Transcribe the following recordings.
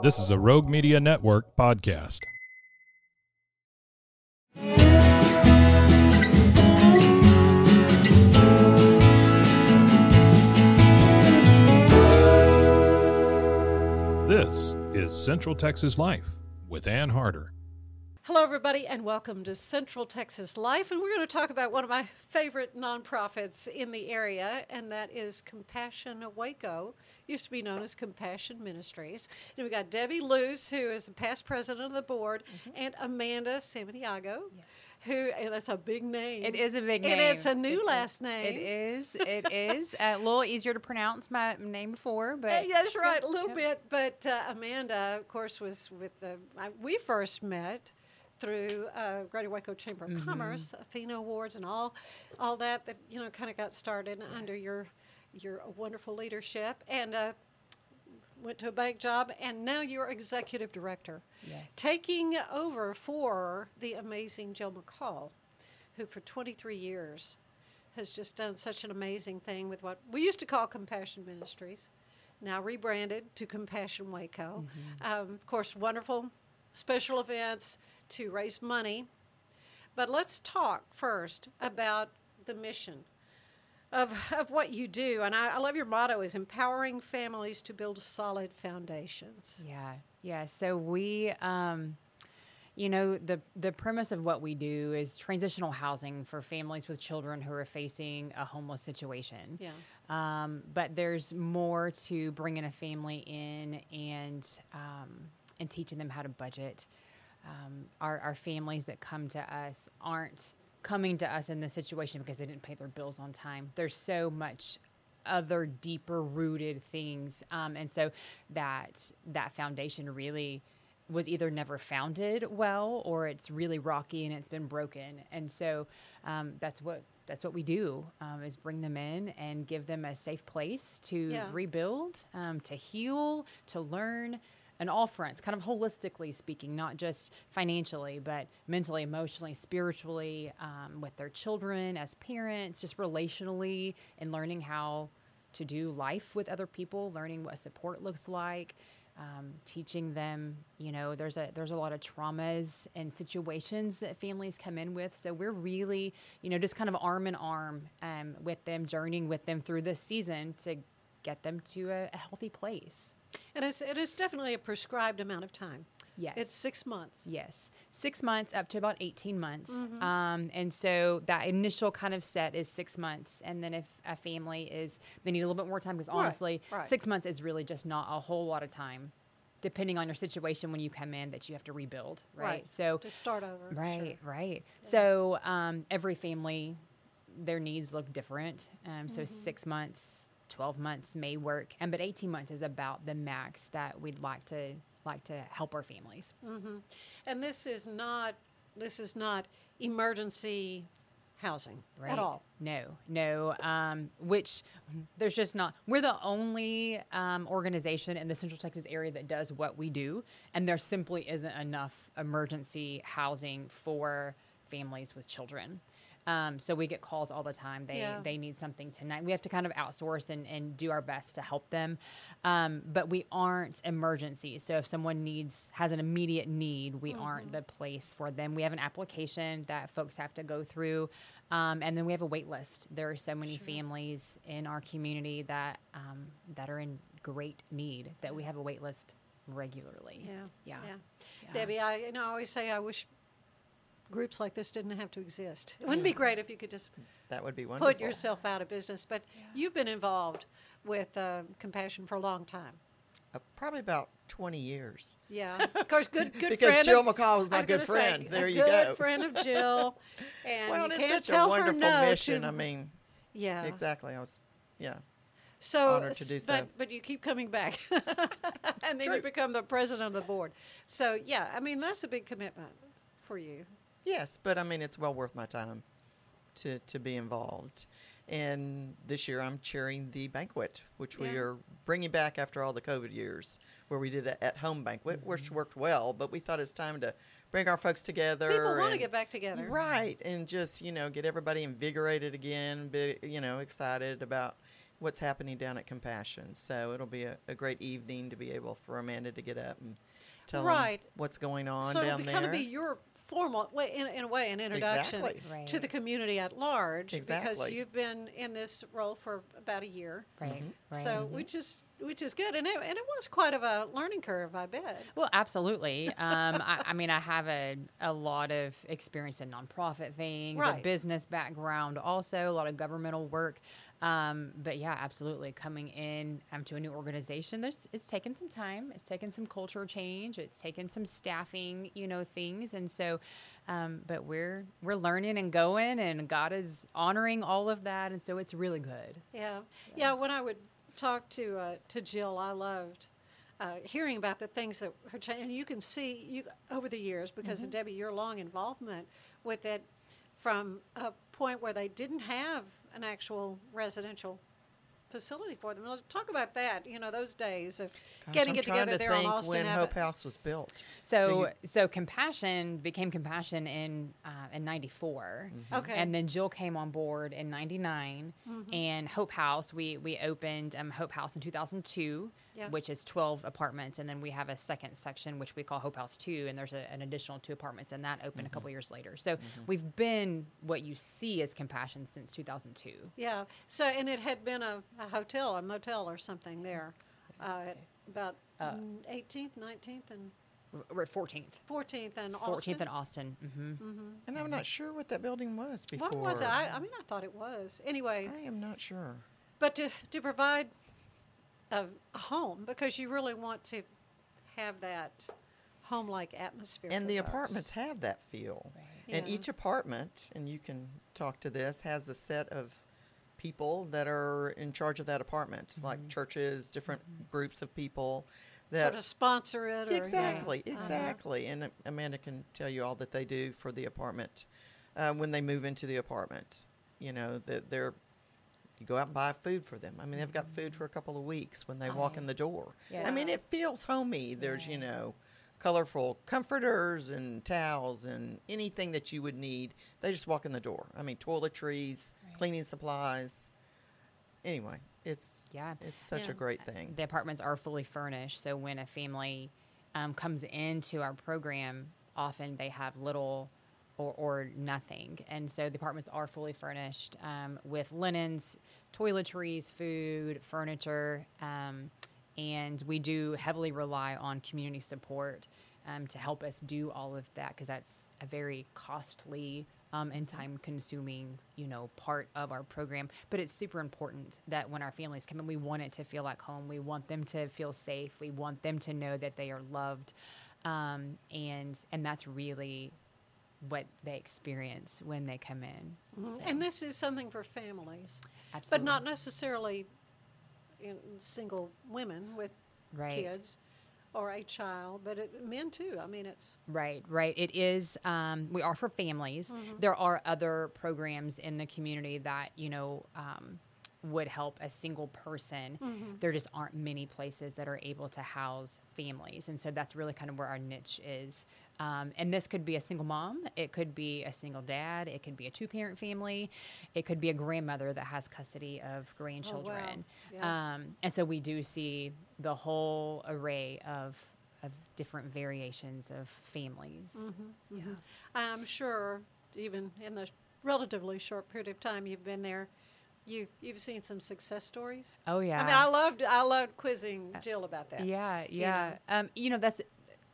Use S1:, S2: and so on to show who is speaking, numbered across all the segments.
S1: This is a Rogue Media Network podcast. This is Central Texas Life with Ann Harder.
S2: Hello, everybody, and welcome to Central Texas Life. And we're going to talk about one of my favorite nonprofits in the area, and that is Compassion Waco. Used to be known as Compassion Ministries. And we got Debbie Luce, who is the past president of the board, and Amanda Saminiago, who and that's a big name.
S3: It is a big name, and
S2: it's a new
S3: It-
S2: last name.
S3: It is. It is Uh, a little easier to pronounce my name before, but
S2: Uh, that's right, a little
S3: yep.
S2: bit. But uh, Amanda, of course, was with the. We first met through uh, Greater Waco Chamber of
S3: Mm-hmm.
S2: Commerce, Athena Awards, and all, all that that you know kind of got started under your, your wonderful leadership, and uh, went to a bank job, and now you're executive director,
S3: Yes.
S2: taking over for the amazing Jill McCall, who for 23 years has just done such an amazing thing with what we used to call Compassion Ministries, now rebranded to Compassion Waco. Um, of course, wonderful special events to raise money. But let's talk first about the mission of, of what you do. And I, I love your motto is empowering families to build solid foundations.
S3: Yeah, yeah. So we, um, you know, the the premise of what we do is transitional housing for families with children who are facing a homeless situation.
S2: Yeah.
S3: Um, but there's more to bringing a family in and um, and teaching them how to budget. Um, our, our families that come to us aren't coming to us in this situation because they didn't pay their bills on time. There's so much other deeper rooted things, um, and so that that foundation really was either never founded well or it's really rocky and it's been broken. And so um, that's what that's what we do um, is bring them in and give them a safe place to
S2: Yeah.
S3: rebuild, um, to heal, to learn. On all fronts, kind of holistically speaking, not just financially, but mentally, emotionally, spiritually, um, with their children, as parents, just relationally, and learning how to do life with other people, learning what support looks like, um, teaching them. You know, there's a there's a lot of traumas and situations that families come in with. So we're really, you know, just kind of arm in arm um, with them, journeying with them through this season to get them to a, a healthy place.
S2: And it's, it is definitely a prescribed amount of time.
S3: Yes.
S2: It's six months.
S3: Yes, six months up to about 18 months.
S2: Mm-hmm.
S3: Um, and so that initial kind of set is six months. And then if a family is, they need a little bit more time because honestly,
S2: right.
S3: six months is really just not a whole lot of time, depending on your situation when you come in that you have to rebuild. Right.
S2: Right.
S3: So,
S2: To start over. sure.
S3: right, right. So um, every family, their needs look different. Um, so
S2: Mm-hmm.
S3: six months, 12 months may work. And but 18 months is about the max that we'd like to like to help our families.
S2: And this is not this is not emergency housing
S3: right?
S2: at all.
S3: No, no. Um, which there's just not. We're the only um, organization in the Central Texas area that does what we do, and there simply isn't enough emergency housing for families with children. Um, so we get calls all the time. They
S2: Yeah.
S3: they need something tonight. We have to kind of outsource and, and do our best to help them, um, but we aren't emergency. So if someone needs has an immediate need, we aren't the place for them. We have an application that folks have to go through, um, and then we have a wait list. There are so many families in our community that um, that are in great need that we have a wait list regularly.
S2: Yeah.
S3: yeah.
S2: Yeah. Debbie, I you know I always say I wish groups like this didn't have to exist. It wouldn't be great if you could just
S4: That would be wonderful.
S2: put yourself out of business. But you've been involved with uh, compassion for a long time.
S4: Uh, probably about 20 years.
S2: Yeah, of course, good good
S4: Because
S2: friend.
S4: Jill
S2: of,
S4: McCall was
S2: I
S4: my good
S2: gonna say,
S4: friend.
S2: a
S4: There you
S2: good
S4: go.
S2: friend of Jill, and
S4: well,
S2: you
S4: and it's
S2: can't
S4: such
S2: tell
S4: a wonderful
S2: no
S4: mission.
S2: to-
S4: I mean,
S2: yeah,
S4: exactly. I was, yeah.
S2: So,
S4: honored to
S2: s-
S4: do so.
S2: but but you keep coming back, and then you become the president of the board. So yeah, I mean that's a big commitment for you.
S4: Yes, but I mean, it's well worth my time to, to be involved. And this year I'm chairing the banquet, which we are bringing back after all the COVID years, where we did an at home banquet,
S2: Mm-hmm.
S4: which worked well, but we thought it's time to bring our folks together.
S2: People want to get back together,
S4: Right. And just, you know, get everybody invigorated again, be, you know, excited about what's happening down at Compassion. So it'll be a, a great evening to be able for Amanda to get up and tell
S2: Right.
S4: what's going on
S2: So it'll
S4: down
S2: be,
S4: there.
S2: kind of be your formal way, in, in a way, an introduction
S4: Exactly.
S2: to the community at large, because you've been in this role for about a year.
S3: Right. Right.
S2: So which is which is good, and it, and it was quite of a learning curve, I bet.
S3: Well, absolutely. Um, I, I mean, I have a, a lot of experience in nonprofit things, a business background, also a lot of governmental work. Um, but yeah, absolutely. Coming in um, to a new organization, there's it's taken some time. It's taken some culture change. It's taken some staffing, you know, things. And so, um, but we're we're learning and going, and God is honoring all of that. And so it's really good.
S2: Yeah, yeah. When I would talk to uh, to Jill, I loved uh, hearing about the things that her and you can see you over the years because of Debbie, your long involvement with it, from a point where they didn't have an actual residential facility for them. Let's talk about that. You know, those days of
S4: Gosh,
S2: getting
S4: I'm
S2: it together
S4: to
S2: there on Austin
S4: when
S2: Avenue.
S4: Hope House was built.
S3: So
S4: you-
S3: so compassion became compassion in uh, in '94,
S2: Okay.
S3: and then Jill came on board in '99, and Hope House we we opened um, Hope House in 2002,
S2: Yeah.
S3: which is 12 apartments, and then we have a second section which we call Hope House Two, and there's a, an additional two apartments, and that opened a couple years later. So we've been what you see as compassion since 2002.
S2: Yeah. So, and it had been a, a hotel, a motel or something there, uh, at about mm, 18th, 19th, and
S3: R- We're at 14th.
S2: 14th and
S3: 14th
S2: Austin.
S3: in Austin. hmm
S4: And I'm not sure what that building was before.
S2: What was it? I, I mean, I thought it was. Anyway,
S4: I am not sure.
S2: but to, to provide a, a home, because you really want to have that home like atmosphere.
S4: And the
S2: folks.
S4: apartments have that feel. And
S2: Yeah.
S4: each apartment, and you can talk to this, has a set of people that are in charge of that apartment, like churches, different groups of people that
S2: Sort of sponsor it. Or,
S4: Exactly,
S2: Uh-huh.
S4: exactly. And Amanda can tell you all that they do for the apartment uh, when they move into the apartment. You know, that they're, you go out and buy food for them. I mean, they've got food for a couple of weeks when they walk in the door. I mean, it feels homey. There's, you know, colorful comforters and towels and anything that you would need. They just walk in the door. I mean, toiletries, cleaning supplies. Anyway, it's
S3: Yeah.
S4: it's such
S2: Yeah.
S4: a great thing.
S3: the apartments are fully furnished. So when a family um, comes into our program, often they have little or, or nothing. And so the apartments are fully furnished um, with linens, toiletries, food, furniture. Um, and we do heavily rely on community support um, to help us do all of that because that's a very costly um, and time consuming you know part of our program but it's super important that when our families come in we want it to feel like home we want them to feel safe we want them to know that they are loved um, and and that's really what they experience when they come in
S2: Mm-hmm. And this is something for families, but not necessarily in single women with
S3: Right.
S2: kids or a child, but it, men too. I mean, it's
S3: Right, right. It is. Um, we are for families.
S2: Mm-hmm.
S3: There are other programs in the community that you know um, would help a single person.
S2: Mm-hmm.
S3: There just aren't many places that are able to house families, and so that's really kind of where our niche is. Um, and this could be a single mom. It could be a single dad. It could be a two-parent family. It could be a grandmother that has custody of grandchildren.
S2: Yeah.
S3: Um, and so we do see the whole array of of different variations of families.
S2: Mm-hmm.
S3: Yeah.
S2: I'm sure, even in the relatively short period of time you've been there, you you've seen some success stories.
S3: Oh yeah.
S2: I mean, I loved I loved quizzing Jill about that.
S3: yeah, yeah. Um, you know that's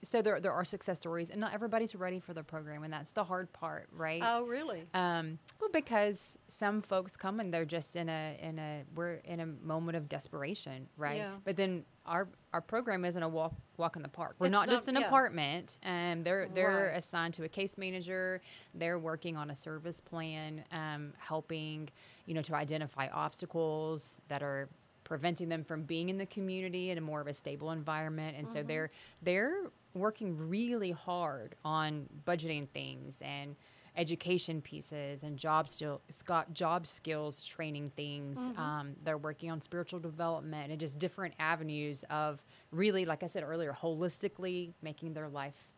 S3: so there there are success stories, and not everybody's ready for the program, and that's the hard part, right?
S2: Oh, really?
S3: Um, well, because some folks come and they're just in a in a we're in a moment of desperation, right?
S2: Yeah.
S3: But then our our program isn't a walk walk in the park. We're not,
S2: not-
S3: just an
S2: yeah.
S3: apartment. Um, they're they're
S2: Right.
S3: assigned to a case manager. They're working on a service plan, um, helping you know to identify obstacles that are preventing them from being in the community in a more of a stable environment. And so they're they're working really hard on budgeting things and education pieces and job still got job skills training things. Um, they're working on spiritual development and just different avenues of really, like I said earlier, holistically making their life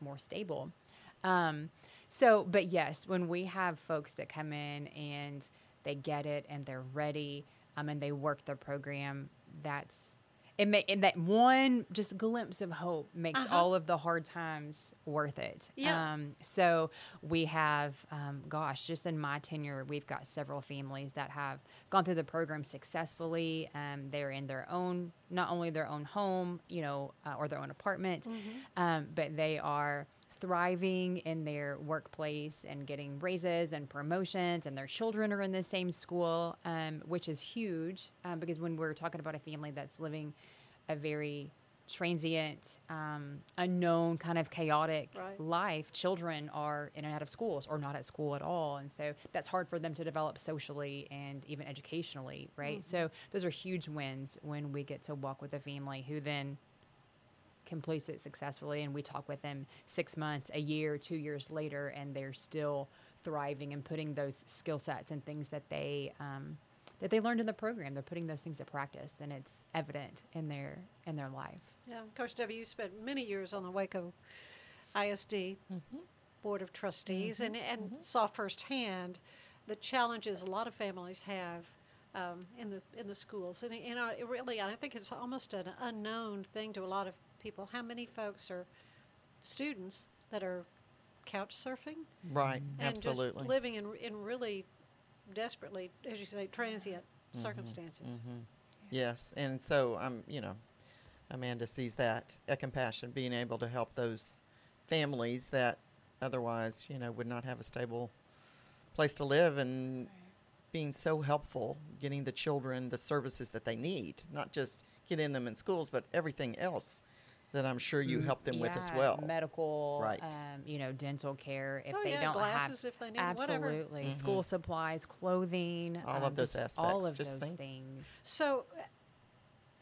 S3: more stable. Um, so, but yes, when we have folks that come in and they get it and they're ready, um, and they work the program, that's it. May, and that one just glimpse of hope makes all of the hard times worth it.
S2: Yeah.
S3: Um, so we have, um, gosh, just in my tenure, we've got several families that have gone through the program successfully. Um, they're in their own, not only their own home, you know, uh, or their own apartment, um, but they are thriving in their workplace and getting raises and promotions, and their children are in the same school, um, which is huge um, because when we're talking about a family that's living a very transient, um, unknown, kind of chaotic
S2: Right.
S3: life, children are in and out of schools or not at school at all. And so that's hard for them to develop socially and even educationally, right? So those are huge wins when we get to walk with a family who then completes it successfully and we talk with them six months a year two years later and they're still thriving and putting those skill sets and things that they um, that they learned in the program. They're putting those things to practice and it's evident in their in their life.
S2: Yeah, Coach W, you spent many years on the Waco ISD Board of Trustees and, and saw firsthand the challenges a lot of families have um, in the in the schools. And you know, it really, I think it's almost an unknown thing to a lot of people. How many folks are students that are couch surfing
S4: Right.
S2: and
S4: Absolutely.
S2: just living in in really desperately, as you say, transient mm-hmm, circumstances? Mm-hmm.
S4: Yes, and so I'm, you know, Amanda sees that at Compassion, being able to help those families that otherwise, you know, would not have a stable place to live, and being so helpful, getting the children the services that they need, not just getting them in schools, but everything else that I'm sure you help them with as well.
S3: medical
S4: Right.
S3: um, you know dental care if
S2: Oh,
S3: they
S2: yeah,
S3: don't
S2: glasses
S3: have
S2: if they need, whatever.
S3: absolutely school supplies clothing
S4: All
S3: um,
S4: of those
S3: just all of
S4: Just
S3: those
S4: think-
S3: things
S2: So,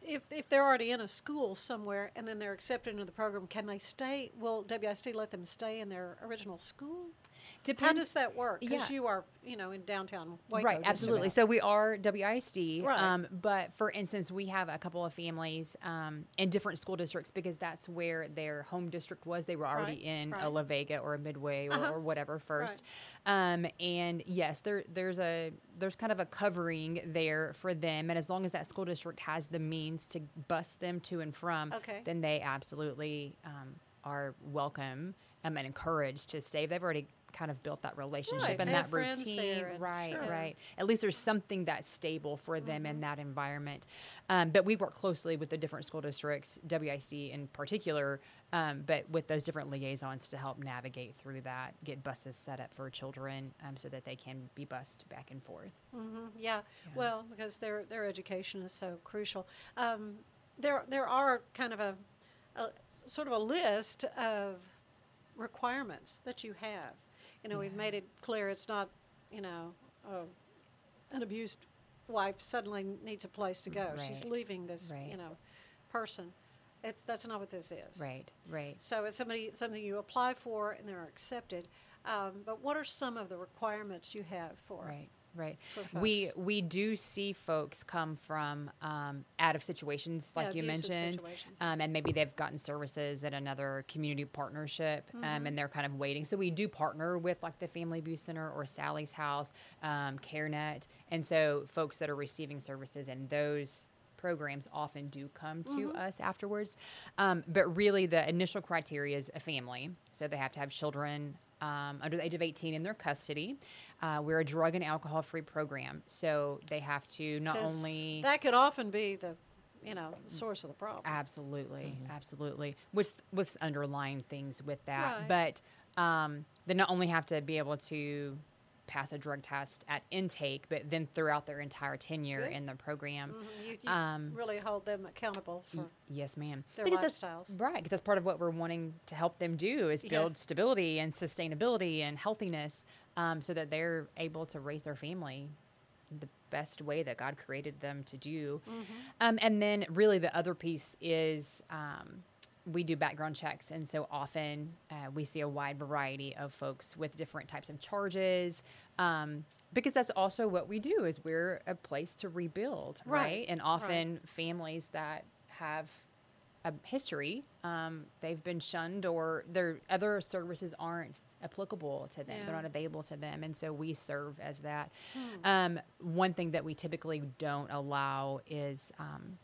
S2: if if they're already in a school somewhere and then they're accepted into the program, can they stay? Will WISD let them stay in their original school? How
S3: Depends-
S2: does that work? Because
S3: yeah.
S2: you are, you know, in downtown Waco.
S3: right absolutely so we are wisd
S2: Right.
S3: um, but for instance we have a couple of families um, in different school districts because that's where their home district was they were already
S2: Right,
S3: in
S2: right.
S3: a la vega or a midway or,
S2: Uh-huh.
S3: or whatever first um, and yes there there's a there's kind of a covering there for them and as long as that school district has the means to bus them to and from
S2: Okay.
S3: then they absolutely um, are welcome um, and encouraged to stay they've already kind of built that relationship
S2: Right,
S3: and
S2: they
S3: that routine right
S2: sure.
S3: right at least there's something that's stable for them
S2: Mm-hmm.
S3: in that environment um, but we work closely with the different school districts WIC in particular um, but with those different liaisons to help navigate through that get buses set up for children um, so that they can be bused back and forth
S2: Mhm, yeah. Well, because their their education is so crucial. Um, there there are kind of a, a sort of a list of requirements that you have. You know, we've made it clear it's not, you know, uh, an abused wife suddenly needs a place to go. She's leaving this,
S3: Right.
S2: you know, person. It's that's not what this is.
S3: right right
S2: So it's somebody something you apply for and they're accepted. Um, but what are some of the requirements you have for
S3: Right, right. We we do see folks come from um, out of situations like you mentioned, um, and maybe they've gotten services at another community partnership,
S2: Mm-hmm.
S3: um, and they're kind of waiting. So we do partner with like the Family Abuse Center or Sally's House, um, CareNet, and so folks that are receiving services and those programs often do come to
S2: Mm-hmm.
S3: us afterwards. Um, but really, the initial criteria is a family. So they have to have children um, under the age of 18 in their custody. Uh, we're a drug and alcohol free program. So they have to not only.
S2: that could often be the you know source of the problem.
S3: Absolutely, absolutely. Which what's underlying things with that,
S2: Right.
S3: but um, they not only have to be able to pass a drug test at intake, but then throughout their entire tenure
S2: Good.
S3: in the program.
S2: Mhm, You, you
S3: Um,
S2: really hold them accountable for.
S3: Y- yes, ma'am.
S2: their
S3: that's,
S2: lifestyles.
S3: right? Because that's part of what we're wanting to help them do is
S2: Yeah.
S3: build stability and sustainability and healthiness, um, so that they're able to raise their family the best way that God created them to do. Um, and then, really, the other piece is um, we do background checks. And so often uh, we see a wide variety of folks with different types of charges. Um, because that's also what we do is we're a place to rebuild, right?
S2: Right,
S3: And
S2: right.
S3: often families that have a history, um, they've been shunned or their other services aren't applicable to them. They're not available to them. And so we serve as that. Um, one thing that we typically don't allow is um,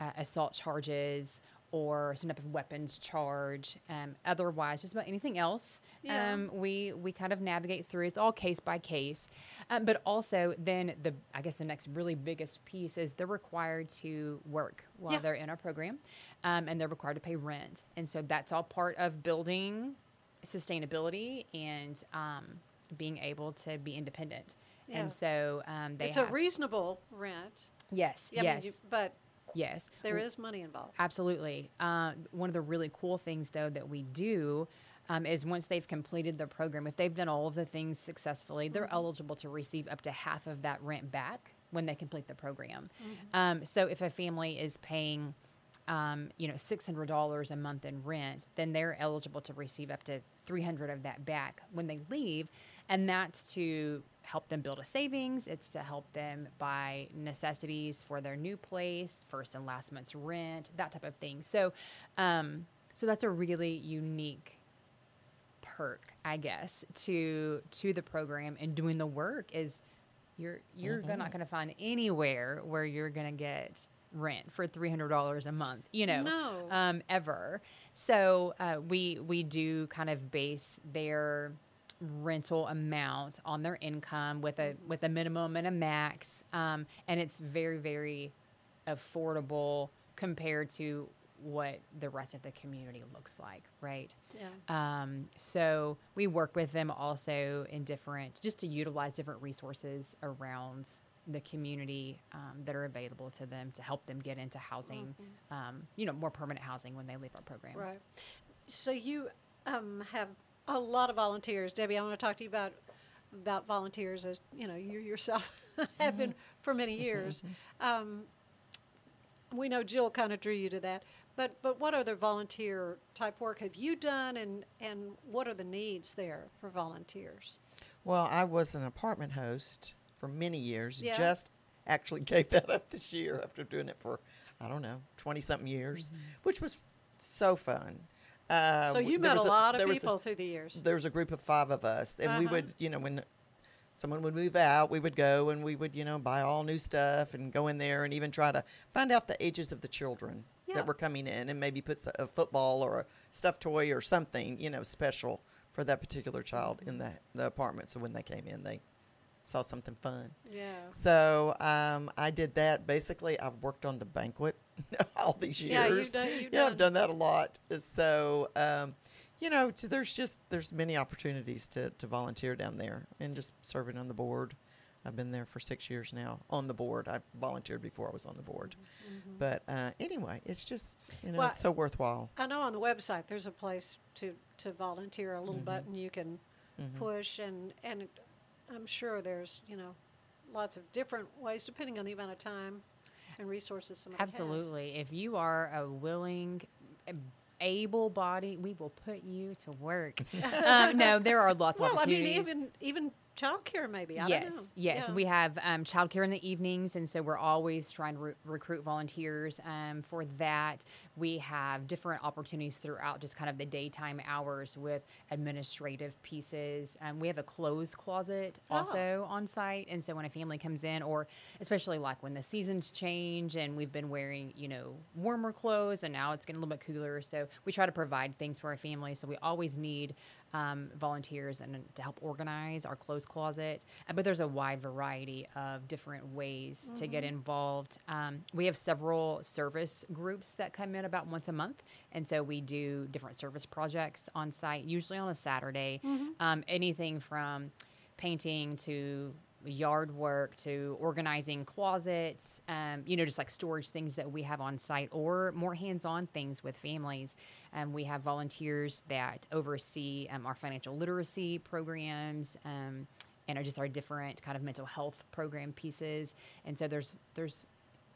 S3: uh, assault charges or some type of weapons charge. Um, otherwise, just about anything else,
S2: Yeah.
S3: um, we we kind of navigate through. It's all case by case, um, but also then the I guess the next really biggest piece is they're required to work while
S2: Yeah.
S3: they're in our program, um, and they're required to pay rent, and so that's all part of building sustainability and um, being able to be independent.
S2: Yeah.
S3: And so um, they
S2: it's
S3: have
S2: a reasonable rent.
S3: yes,
S2: Yeah, I
S3: yes,
S2: mean, you- but
S3: yes.
S2: there is money involved.
S3: Absolutely. Uh, one of the really cool things, though, that we do um, is once they've completed the program, if they've done all of the things successfully, they're eligible to receive up to half of that rent back when they complete the program. Um, so if a family is paying, um, you know, six hundred dollars a month in rent, then they're eligible to receive up to three hundred of that back when they leave, and that's to help them build a savings. It's to help them buy necessities for their new place, first and last month's rent, that type of thing. So, um, so that's a really unique perk, I guess, to to the program and doing the work is you're you're
S2: Mm-hmm.
S3: not going to find anywhere where you're going to get rent for three hundred dollars a month. You know,
S2: No.
S3: um, ever. So uh, we we do kind of base their rental amount on their income with a with a minimum and a max, um, and it's very very affordable compared to what the rest of the community looks like, right?
S2: Yeah.
S3: Um, so we work with them also in different, just to utilize different resources around the community um, that are available to them to help them get into housing, um, you know, more permanent housing when they leave our program.
S2: Right. So you um, have a lot of volunteers, Debbie. I want to talk to you about about volunteers, as you know, you yourself have been mm-hmm. for many years. Mm-hmm. Um, we know Jill kind of drew you to that, but but what other volunteer type work have you done, and and what are the needs there for volunteers?
S4: Well, I was an apartment host for many years.
S2: Yeah.
S4: Just actually gave that up this year after doing it for, I don't know, 20 something years, mm-hmm. which was so fun. Uh,
S2: so you met a lot of
S4: was a-
S2: people through the years.
S4: there was a group of five of us, and we
S2: Uh-huh.
S4: would, you know, when someone would move out, we would go and we would, you know, buy all new stuff and go in there and even try to find out the ages of the children
S2: Yeah.
S4: that were coming in and maybe put a football or a stuffed toy or something, you know, special for that particular child in the, the apartment. So when they came in, they saw something fun.
S2: yeah.
S4: So um, I did that. Basically, I've worked on the banquet all these years.
S2: Yeah, you've done- you've
S4: yeah,
S2: done-
S4: I've done that a lot. So um, you know, there's just there's many opportunities to to volunteer down there and just serving on the board. I've been there for six years now on the board. I volunteered before I was on the board, but uh, anyway, it's just you know
S2: Mm-hmm. Well,
S4: so worthwhile.
S2: I know on the website there's a place to, to volunteer, a little button you can push, and, and I'm sure there's, you know, lots of different ways depending on the amount of time and resources somebody has.
S3: Absolutely. If you are a willing, able body, we will put you to work. um, no, there are lots of
S2: Well, I mean,
S3: opportunities.
S2: even even childcare maybe. I
S3: yes,
S2: don't know.
S3: yes.
S2: Yeah.
S3: We have um, childcare in the evenings, and so we're always trying to re- recruit volunteers um, for that. We have different opportunities throughout just kind of the daytime hours with administrative pieces. Um, we have a clothes closet
S2: Oh.
S3: also on site, and so when a family comes in, or especially like when the seasons change and we've been wearing, you know, warmer clothes, and now it's getting a little bit cooler, so we try to provide things for our families. So we always need um, volunteers and to help organize our clothes closet. Uh, But there's a wide variety of different ways to get involved. Um, we have several service groups that come in about once a month, and so we do different service projects on site, usually on a Saturday. Um, anything from painting to yard work to organizing closets, um, you know, just like storage things that we have on site or more hands on things with families. Um, we have volunteers that oversee um, our financial literacy programs. Um, and are just our different kind of mental health program pieces. And so there's there's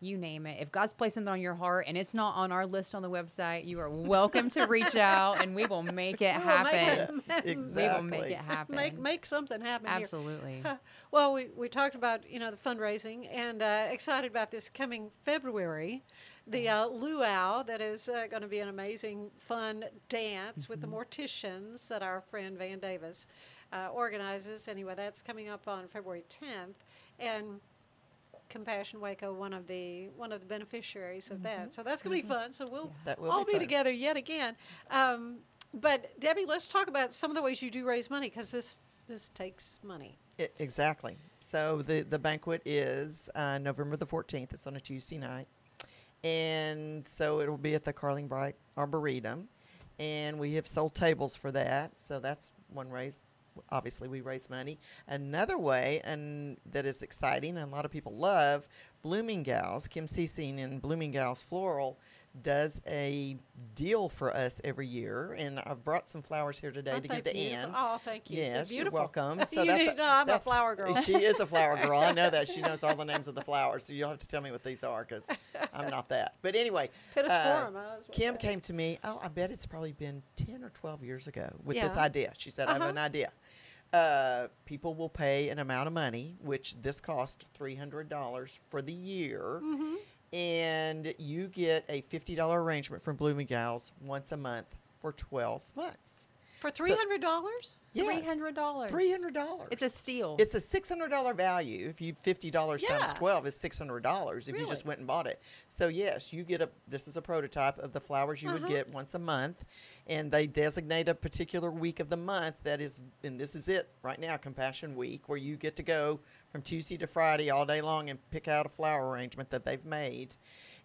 S3: you name it. If God's placing something on your heart and it's not on our list on the website, you are welcome to reach out and we will make it
S2: We will make
S3: happen.
S2: exactly.
S3: We will make
S4: Exactly.
S3: it happen.
S2: Make make something happen here.
S3: Absolutely.
S2: Well, we, we talked about you know the fundraising and uh, excited about this coming February, the uh, luau that is uh, going to be an amazing fun dance with the morticians that our friend Van Davis uh, organizes. Anyway, that's coming up on February 10th, and Compassion Waco one of the one of the beneficiaries of that. So that's going to be fun. So we'll
S4: That will
S2: all
S4: be
S2: be together yet again. Um, but Debbie, let's talk about some of the ways you do raise money because this this takes money.
S4: I- exactly. So the the banquet is uh, November the fourteenth. It's on a Tuesday night, and so it will be at the Carleen Bright Arboretum, and we have sold tables for that. So that's one raise. Obviously, we raise money. Another way, and that is exciting, and a lot of people love, Blooming Gals, Kim Ceasing and Blooming Gals Floral does a deal for us every year, and I've brought some flowers here today
S2: Aren't
S4: to give to
S2: beautiful?
S4: Ann.
S2: Oh, thank you.
S4: Yes, you're welcome.
S2: You
S4: So that's
S2: need to know I'm a flower girl.
S4: She is a flower girl. I know that. She knows all the names of the flowers. So you'll have to tell me what these are because I'm not that. But anyway, uh,
S2: Pittosporum, is what
S4: Kim came to me. Oh, I bet it's probably been ten or twelve years ago with this idea. She said, "I have
S2: Uh-huh.
S4: an idea." Uh, people will pay an amount of money, which this cost three hundred dollars for the year,
S2: Mm-hmm.
S4: And you get a fifty dollar arrangement from Blooming Gals once a month for twelve months.
S2: For three hundred dollars?
S3: $300.
S4: Three hundred dollars.
S3: It's a steal.
S4: It's a six hundred dollar value. If you fifty dollars times twelve is six hundred dollars. If you just went and bought it. So yes, you get a. This is a prototype of the flowers you would
S2: Uh-huh.
S4: get once a month, and they designate a particular week of the month that is, and this is it right now, Compassion Week, where you get to go from Tuesday to Friday all day long and pick out a flower arrangement that they've made,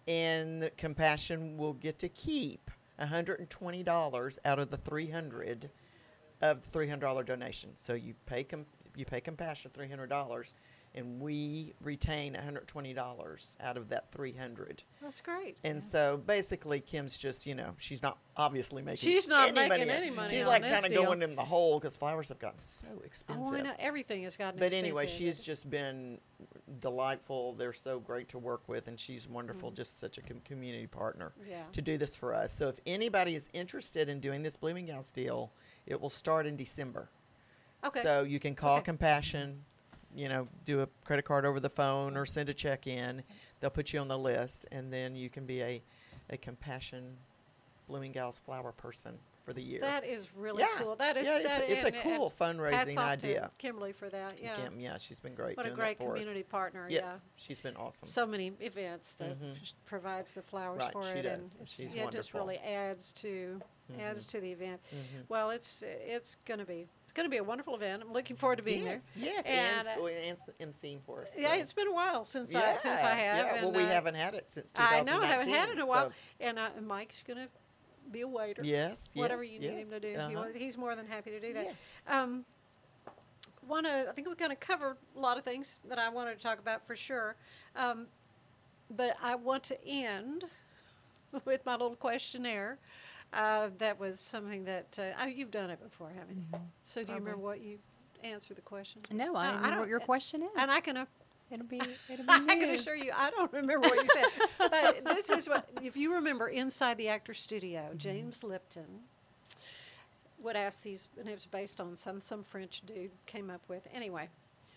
S4: and Compassion will get to keep hundred and twenty dollars out of the three hundred of the three hundred dollar donation. So you pay com- you pay compassion three hundred dollars, and we retain one hundred twenty dollars out of that three hundred.
S2: That's great.
S4: And so basically, Kim's just you know she's not obviously making
S2: She's not
S4: any
S2: making
S4: money.
S2: any money
S4: She's like kind of going in the hole because flowers have gotten so expensive.
S2: Oh, I know. Everything has gotten
S4: But anyway, she's just been delightful. They're so great to work with, and she's wonderful. Just such a com- community partner
S2: Mm-hmm. Yeah.
S4: to do this for us. So if anybody is interested in doing this Blooming Gals deal, it will start in December.
S2: Okay.
S4: So you can call
S2: Okay.
S4: Compassion, you know, do a credit card over the phone or send a check in. They'll put you on the list, and then you can be a, a Compassion Blooming Gals flower person for the year.
S2: That is really
S4: Yeah.
S2: cool. That is
S4: Yeah, it's a- it's a
S2: and
S4: cool fundraising idea.
S2: To Kimberly for that. Yeah.
S4: Kim, yeah, she's been great.
S2: what a great
S4: that
S2: community
S4: us.
S2: partner.
S4: Yes,
S2: Yeah.
S4: she's been awesome.
S2: So many events that
S4: Mhm.
S2: sh- provides the flowers
S4: Right,
S2: for
S4: she
S2: it,
S4: does.
S2: and
S4: She's
S2: yeah, it just really adds to adds to the event.
S4: Mhm.
S2: Well, it's it's going to be going to be a wonderful event. I'm looking forward to being
S4: yes,
S2: there.
S4: yes,
S2: And,
S4: emceeing for us.
S2: Yeah, it's been a while since I since I
S4: Yeah,
S2: have.
S4: Yeah, well, we
S2: uh,
S4: haven't had it since
S2: I
S4: 2019.
S2: know I haven't had it in a while,
S4: so-
S2: and uh, Mike's going to be a waiter.
S4: yes,
S2: Whatever
S4: yes,
S2: you need him to do,
S4: uh-huh.
S2: he's more than happy to do that.
S4: Yes.
S2: Um, want to? I think we're going to cover a lot of things that I wanted to talk about for sure. Um, but I want to end with my little questionnaire. Uh, that was something that uh, oh, you've done it before, haven't you? So do you remember what you answered the question?
S3: no, I
S2: No, I
S3: know
S2: don't-
S3: what your question is.
S2: And I can. Uh,
S3: it'll be it'll be
S2: I can assure you, I don't remember what you said. but this is what, if you remember, inside the actor studio, James Lipton would ask these, and it was based on some some French dude came up with. Anyway,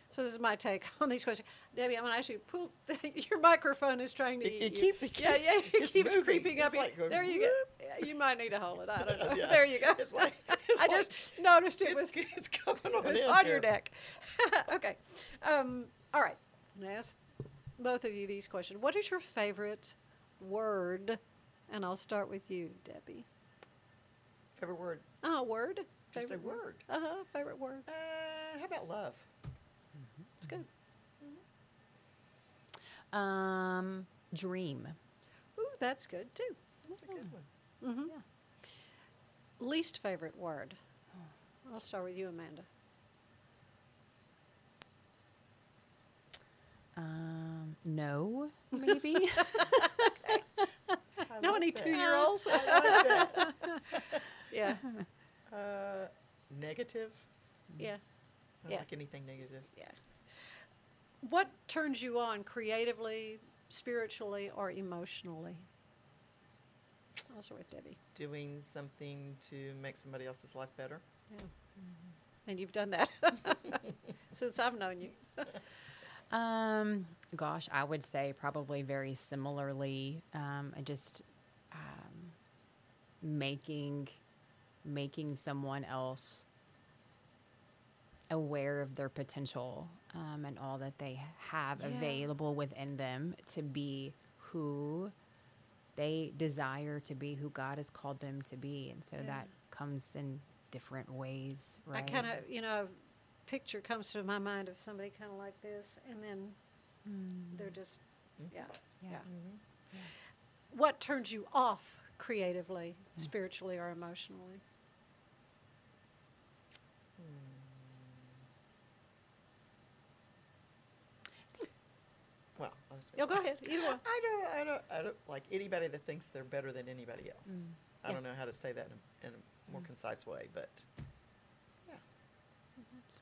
S2: so this is my take on these questions. Debbie, I'm going to ask you. Poop, your microphone is trying to
S4: It-
S2: eat
S4: it
S2: you.
S4: keep-
S2: yeah,
S4: keeps-
S2: yeah, it keeps creeping up.
S4: like
S2: there you go. You might need to hold it. I don't know.
S4: Yeah.
S2: There you go.
S4: It's like- it's
S2: I
S4: like-
S2: just noticed it was
S4: it's coming on,
S2: it was on
S4: here.
S2: your deck. okay. Um, all right. I'm going to ask both of you these questions. What is your favorite word? And I'll start with you, Debbie.
S4: Favorite word?
S2: Uh, word?
S4: Just a
S2: Favorite
S4: word.
S2: Uh huh. Favorite word.
S4: Uh, how about love?
S2: It's good.
S3: Um, dream.
S2: Ooh, that's good too.
S4: That's a good one.
S2: Mm-hmm. Least favorite word. I'll start with you, Amanda.
S3: Um, no, maybe.
S2: No, any two year olds?
S4: Like
S2: yeah.
S4: Uh, negative.
S2: Yeah.
S4: I don't
S2: Yeah.
S4: like anything negative.
S2: Yeah. What turns you on creatively, spiritually, or emotionally? I'll start with Debbie.
S4: Doing something to make somebody else's life better.
S2: Yeah. And you've done that since I've known you.
S3: Um, gosh, I would say probably very similarly. Um, I just um, making making someone else aware of their potential um, and all that they have
S2: Yeah.
S3: available within them to be who they desire to be, who God has called them to be, and so
S2: Yeah.
S3: that comes in different ways. Right?
S2: I kind of, you know, picture comes to my mind of somebody kind of like this, and then mm. they're just, mm-hmm. yeah,
S3: Yeah. Mm-hmm.
S2: yeah. What turns you off creatively, mm. spiritually, or emotionally?
S4: Well, I was
S2: Yo,
S4: gonna
S2: go ahead. Either one.
S4: I don't, I don't, I don't like anybody that thinks they're better than anybody else. I
S2: Mm. Yeah.
S4: don't know how to say that in, a, in a more concise way, but Yeah.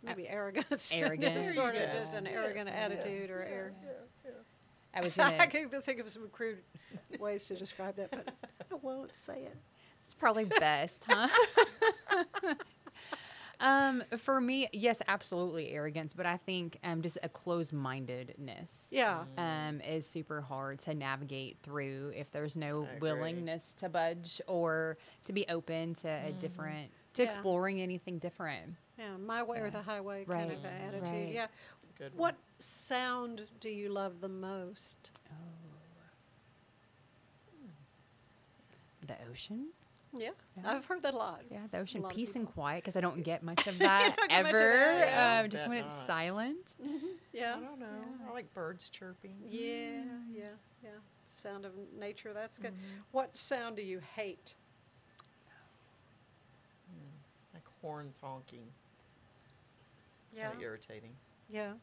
S2: Maybe arrogance. Arrogance, sort of just an arrogant
S4: Yes,
S2: attitude or
S4: yes,
S2: air.
S3: I was
S2: I
S3: gonna,
S2: can think of some crude ways to describe that, but I won't say it.
S3: It's probably best, huh? Um, for me, yes, absolutely arrogance, but I think um, just a closed-mindedness.
S2: Yeah.
S3: Um, is super hard to navigate through if there's no willingness to budge or to be open to a different, to
S2: Yeah.
S3: exploring anything different.
S2: Yeah, my way or the highway kind of
S3: Right,
S2: a attitude.
S3: right.
S2: Yeah.
S4: it's a one.
S2: What sound do you love the most?
S3: The ocean,
S2: Yeah,
S3: Yeah.
S2: I've heard that a lot.
S3: yeah, the ocean,
S2: lot of
S3: peace and quiet, because I don't get much of that
S2: don't get much of
S3: ever.
S2: that,
S4: yeah.
S3: um, just
S4: Bet
S3: when it's
S4: not.
S3: silent.
S2: Yeah,
S4: I don't know. I like birds chirping.
S2: yeah, yeah, yeah. Sound of nature. That's good.
S3: Mm-hmm.
S2: What sound do you hate?
S4: Like horns honking.
S2: Yeah,
S4: Kinda irritating.
S2: yeah.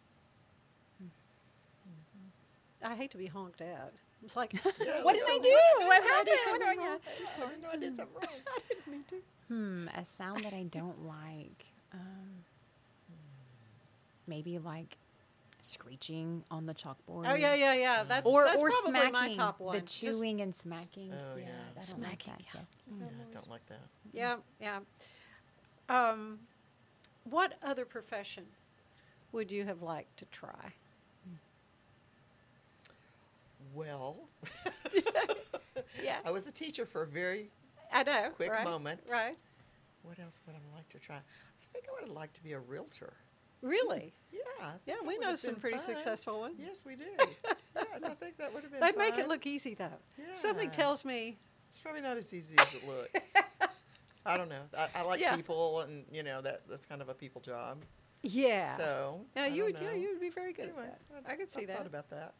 S2: I hate to be honked at. It's like,
S3: What did I
S2: so
S3: do?
S2: what
S3: What
S2: I do
S3: happened? What
S2: something
S3: do I
S2: wrong?
S3: have?
S4: I'm sorry, no, I did something wrong.
S2: I didn't mean to.
S3: Hmm, a sound that I don't like. Um, maybe like screeching on the chalkboard.
S2: Oh yeah, yeah, yeah. That's
S3: Or
S2: that's
S3: or
S2: probably
S3: smacking.
S2: my top one.
S3: The
S2: Just-
S3: chewing and smacking.
S4: Oh, yeah.
S3: I don't like that.
S2: yeah.
S3: Yeah.
S4: Yeah, I don't like that.
S2: Yeah, yeah. Um, what other profession would you have liked to try?
S4: Well,
S2: Yeah,
S4: I was a teacher for a very
S2: I know.
S4: quick
S2: right?
S4: moment.
S2: Right?
S4: What else would I like to try? I think I would have liked to be a realtor.
S2: Really?
S4: Yeah.
S2: Yeah, we know some pretty
S4: fun.
S2: successful ones.
S4: Yes, we do. yes, I think that would have been.
S2: They make it look easy though.
S4: Yeah.
S2: Something tells me.
S4: It's probably not as easy as it looks. I don't know. I, I like
S2: Yeah.
S4: people, and you know that that's kind of a people job.
S2: Yeah.
S4: So
S2: yeah,
S4: I
S2: you would. Yeah, you would be very good
S4: Anyway,
S2: at that. I could see
S4: I've
S2: that.
S4: Thought about that.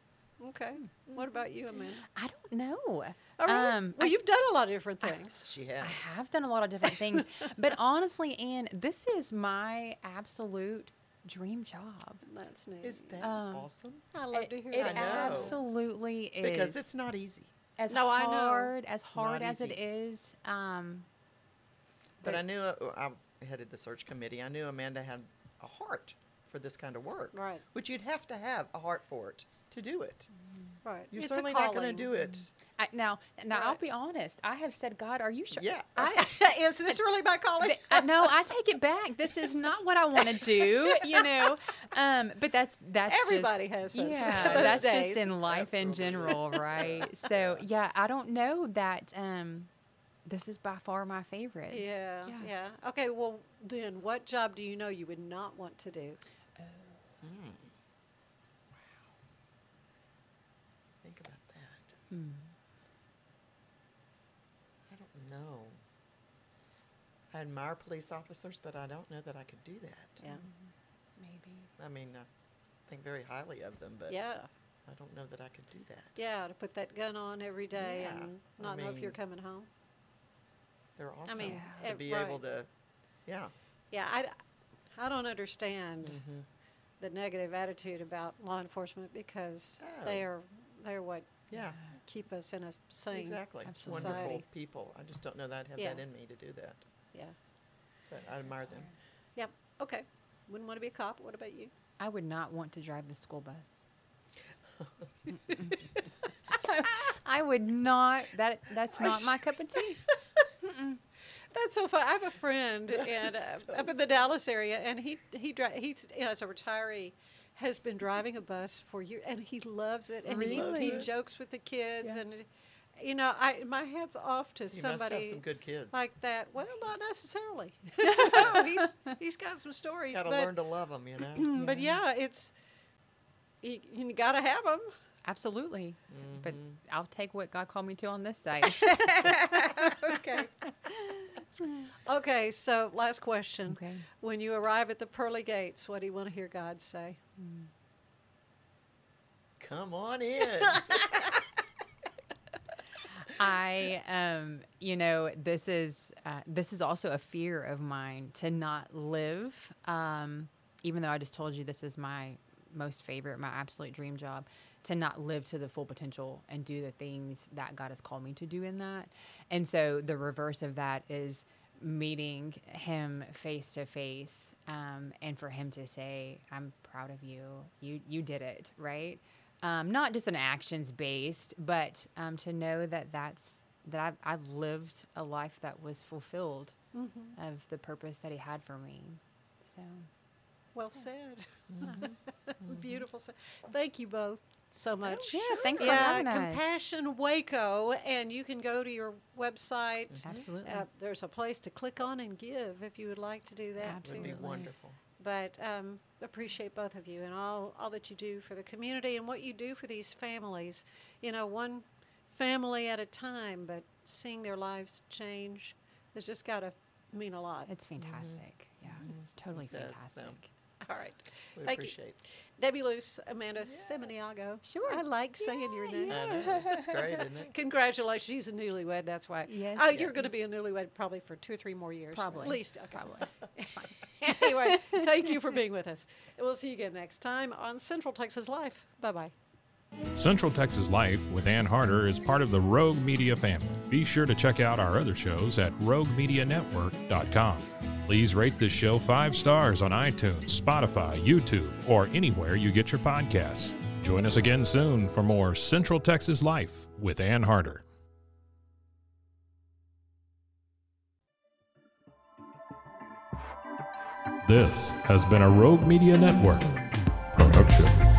S2: Okay. What about you, Amanda?
S3: I don't know.
S2: Oh, really?
S3: Um,
S2: well,
S3: I-
S2: you've done a lot of different things.
S4: She has.
S3: I have done a lot of different things, but honestly, Ann, this is my absolute dream job.
S2: That's neat.
S4: Is that
S3: Um,
S4: awesome?
S2: I love
S3: It,
S2: to hear
S3: it
S4: I
S2: that.
S4: know.
S3: absolutely is
S4: Because it's not easy.
S3: as
S2: No, I know.
S3: hard as
S4: not
S3: hard as it
S4: easy.
S3: is. Um,
S4: But
S3: But-
S4: I knew uh, I headed the search committee. I knew Amanda had a heart for this kind of work.
S2: Right.
S4: Which you'd have to have a heart for it to do it.
S2: Right.
S4: You're
S2: it's
S4: certainly not going to do it.
S3: I, now, now I'll be honest. I have said, God, are you sure?
S4: Yeah.
S3: I,
S2: is this really my calling?
S3: Th- uh, no, I take it back. This is not what I want to do, you know. Um, but that's that's
S2: Everybody
S3: just,
S2: has those-
S3: yeah.
S2: those
S3: that's
S2: days.
S3: just in life in general, right? So yeah, I don't know that. Um, this is by far my favorite.
S2: Yeah, yeah,
S3: Yeah.
S2: Okay, well, then what job do you know you would not want to do?
S4: Think about that.
S3: Hmm.
S4: I don't know. I admire police officers, but I don't know that I could do that.
S2: Yeah.
S3: Maybe.
S4: I mean, I think very highly of them, but
S2: Yeah,
S4: I don't know that I could do that.
S2: yeah, to put that gun on every day
S4: Yeah,
S2: and
S4: I
S2: not know if you're coming home.
S4: They're awesome I
S2: mean,
S4: to be
S2: right.
S4: able to, yeah.
S2: Yeah, I, I don't understand
S4: Mm-hmm.
S2: The negative attitude about law enforcement because
S4: Oh.
S2: they are they're what
S4: Yeah,
S2: keep us in a sane
S4: exactly.
S2: society.
S4: Wonderful people. I just don't know that I'd have that in me to do that.
S2: Yeah.
S4: But I admire them.
S2: Yep. Okay. wouldn't want to be a cop. What about you?
S3: I would not want to drive the school bus. I would not. That that's not my cup of tea.
S2: That's so fun. I have a friend and uh, up in the Dallas area, and he he dri- he's you know as a retiree has been driving a bus for years, and he loves it, and he, he
S3: Really?
S2: jokes with the kids,
S3: Yeah.
S2: and you know, I my hat's off to
S4: You must
S2: somebody
S4: have some good kids.
S2: like that. Well, not necessarily. no, he's he's got some stories,
S4: Got to learn to love them, you know.
S2: but yeah, it's you, you got to have them.
S3: Absolutely. But
S4: Mm-hmm.
S3: I'll take what God called me to on this side.
S2: okay. Okay, so last question.
S3: Okay.
S2: When you arrive at the pearly gates, what do you want to hear God say?
S4: Come on in.
S3: I, um, you know, this is uh, this is also a fear of mine to not live. Um, even though I just told you this is my most favorite, my absolute dream job, to not live to the full potential and do the things that God has called me to do in that. And so the reverse of that is meeting Him face to face, um, and for Him to say, "I'm proud of you. You you did it right." um, not just an actions based, but um, to know that that's that I've, I've lived a life that was fulfilled of the purpose that He had for me. So
S2: Well said. Beautiful. Thank you both so much.
S3: yeah, thanks for
S2: Yeah,
S3: having us.
S2: Compassion Waco, and you can go to your website.
S3: Absolutely.
S2: Uh, there's a place to click on and give if you would like to do that Absolutely.
S4: Would
S3: Absolutely.
S4: be wonderful.
S2: But um, appreciate both of you and all all that you do for the community and what you do for these families. You know, one family at a time, but seeing their lives change has just got to mean a lot.
S3: it's fantastic. Yeah, it's totally
S4: It does, so.
S3: Fantastic.
S2: all right.
S4: We
S2: Thank you.
S4: appreciate
S2: Debbie Luce, Amanda Saminiago.
S3: Sure.
S2: I like saying your name.
S4: I know. It's great, isn't it?
S2: Congratulations. She's a newlywed. That's why.
S3: Yes,
S2: Oh,
S3: yes.
S2: you're going to be a newlywed probably for two or three more years.
S3: Probably.
S2: At least. Okay.
S3: Probably. It's fine.
S2: anyway, thank you for being with us. And we'll see you again next time on Central Texas Life. Bye bye.
S1: Central Texas Life with Ann Harder is part of the Rogue Media family. Be sure to check out our other shows at roguemedianetwork.com. Please rate this show five stars on iTunes, Spotify, YouTube, or anywhere you get your podcasts. Join us again soon for more Central Texas Life with Ann Harder. This has been a Rogue Media Network production.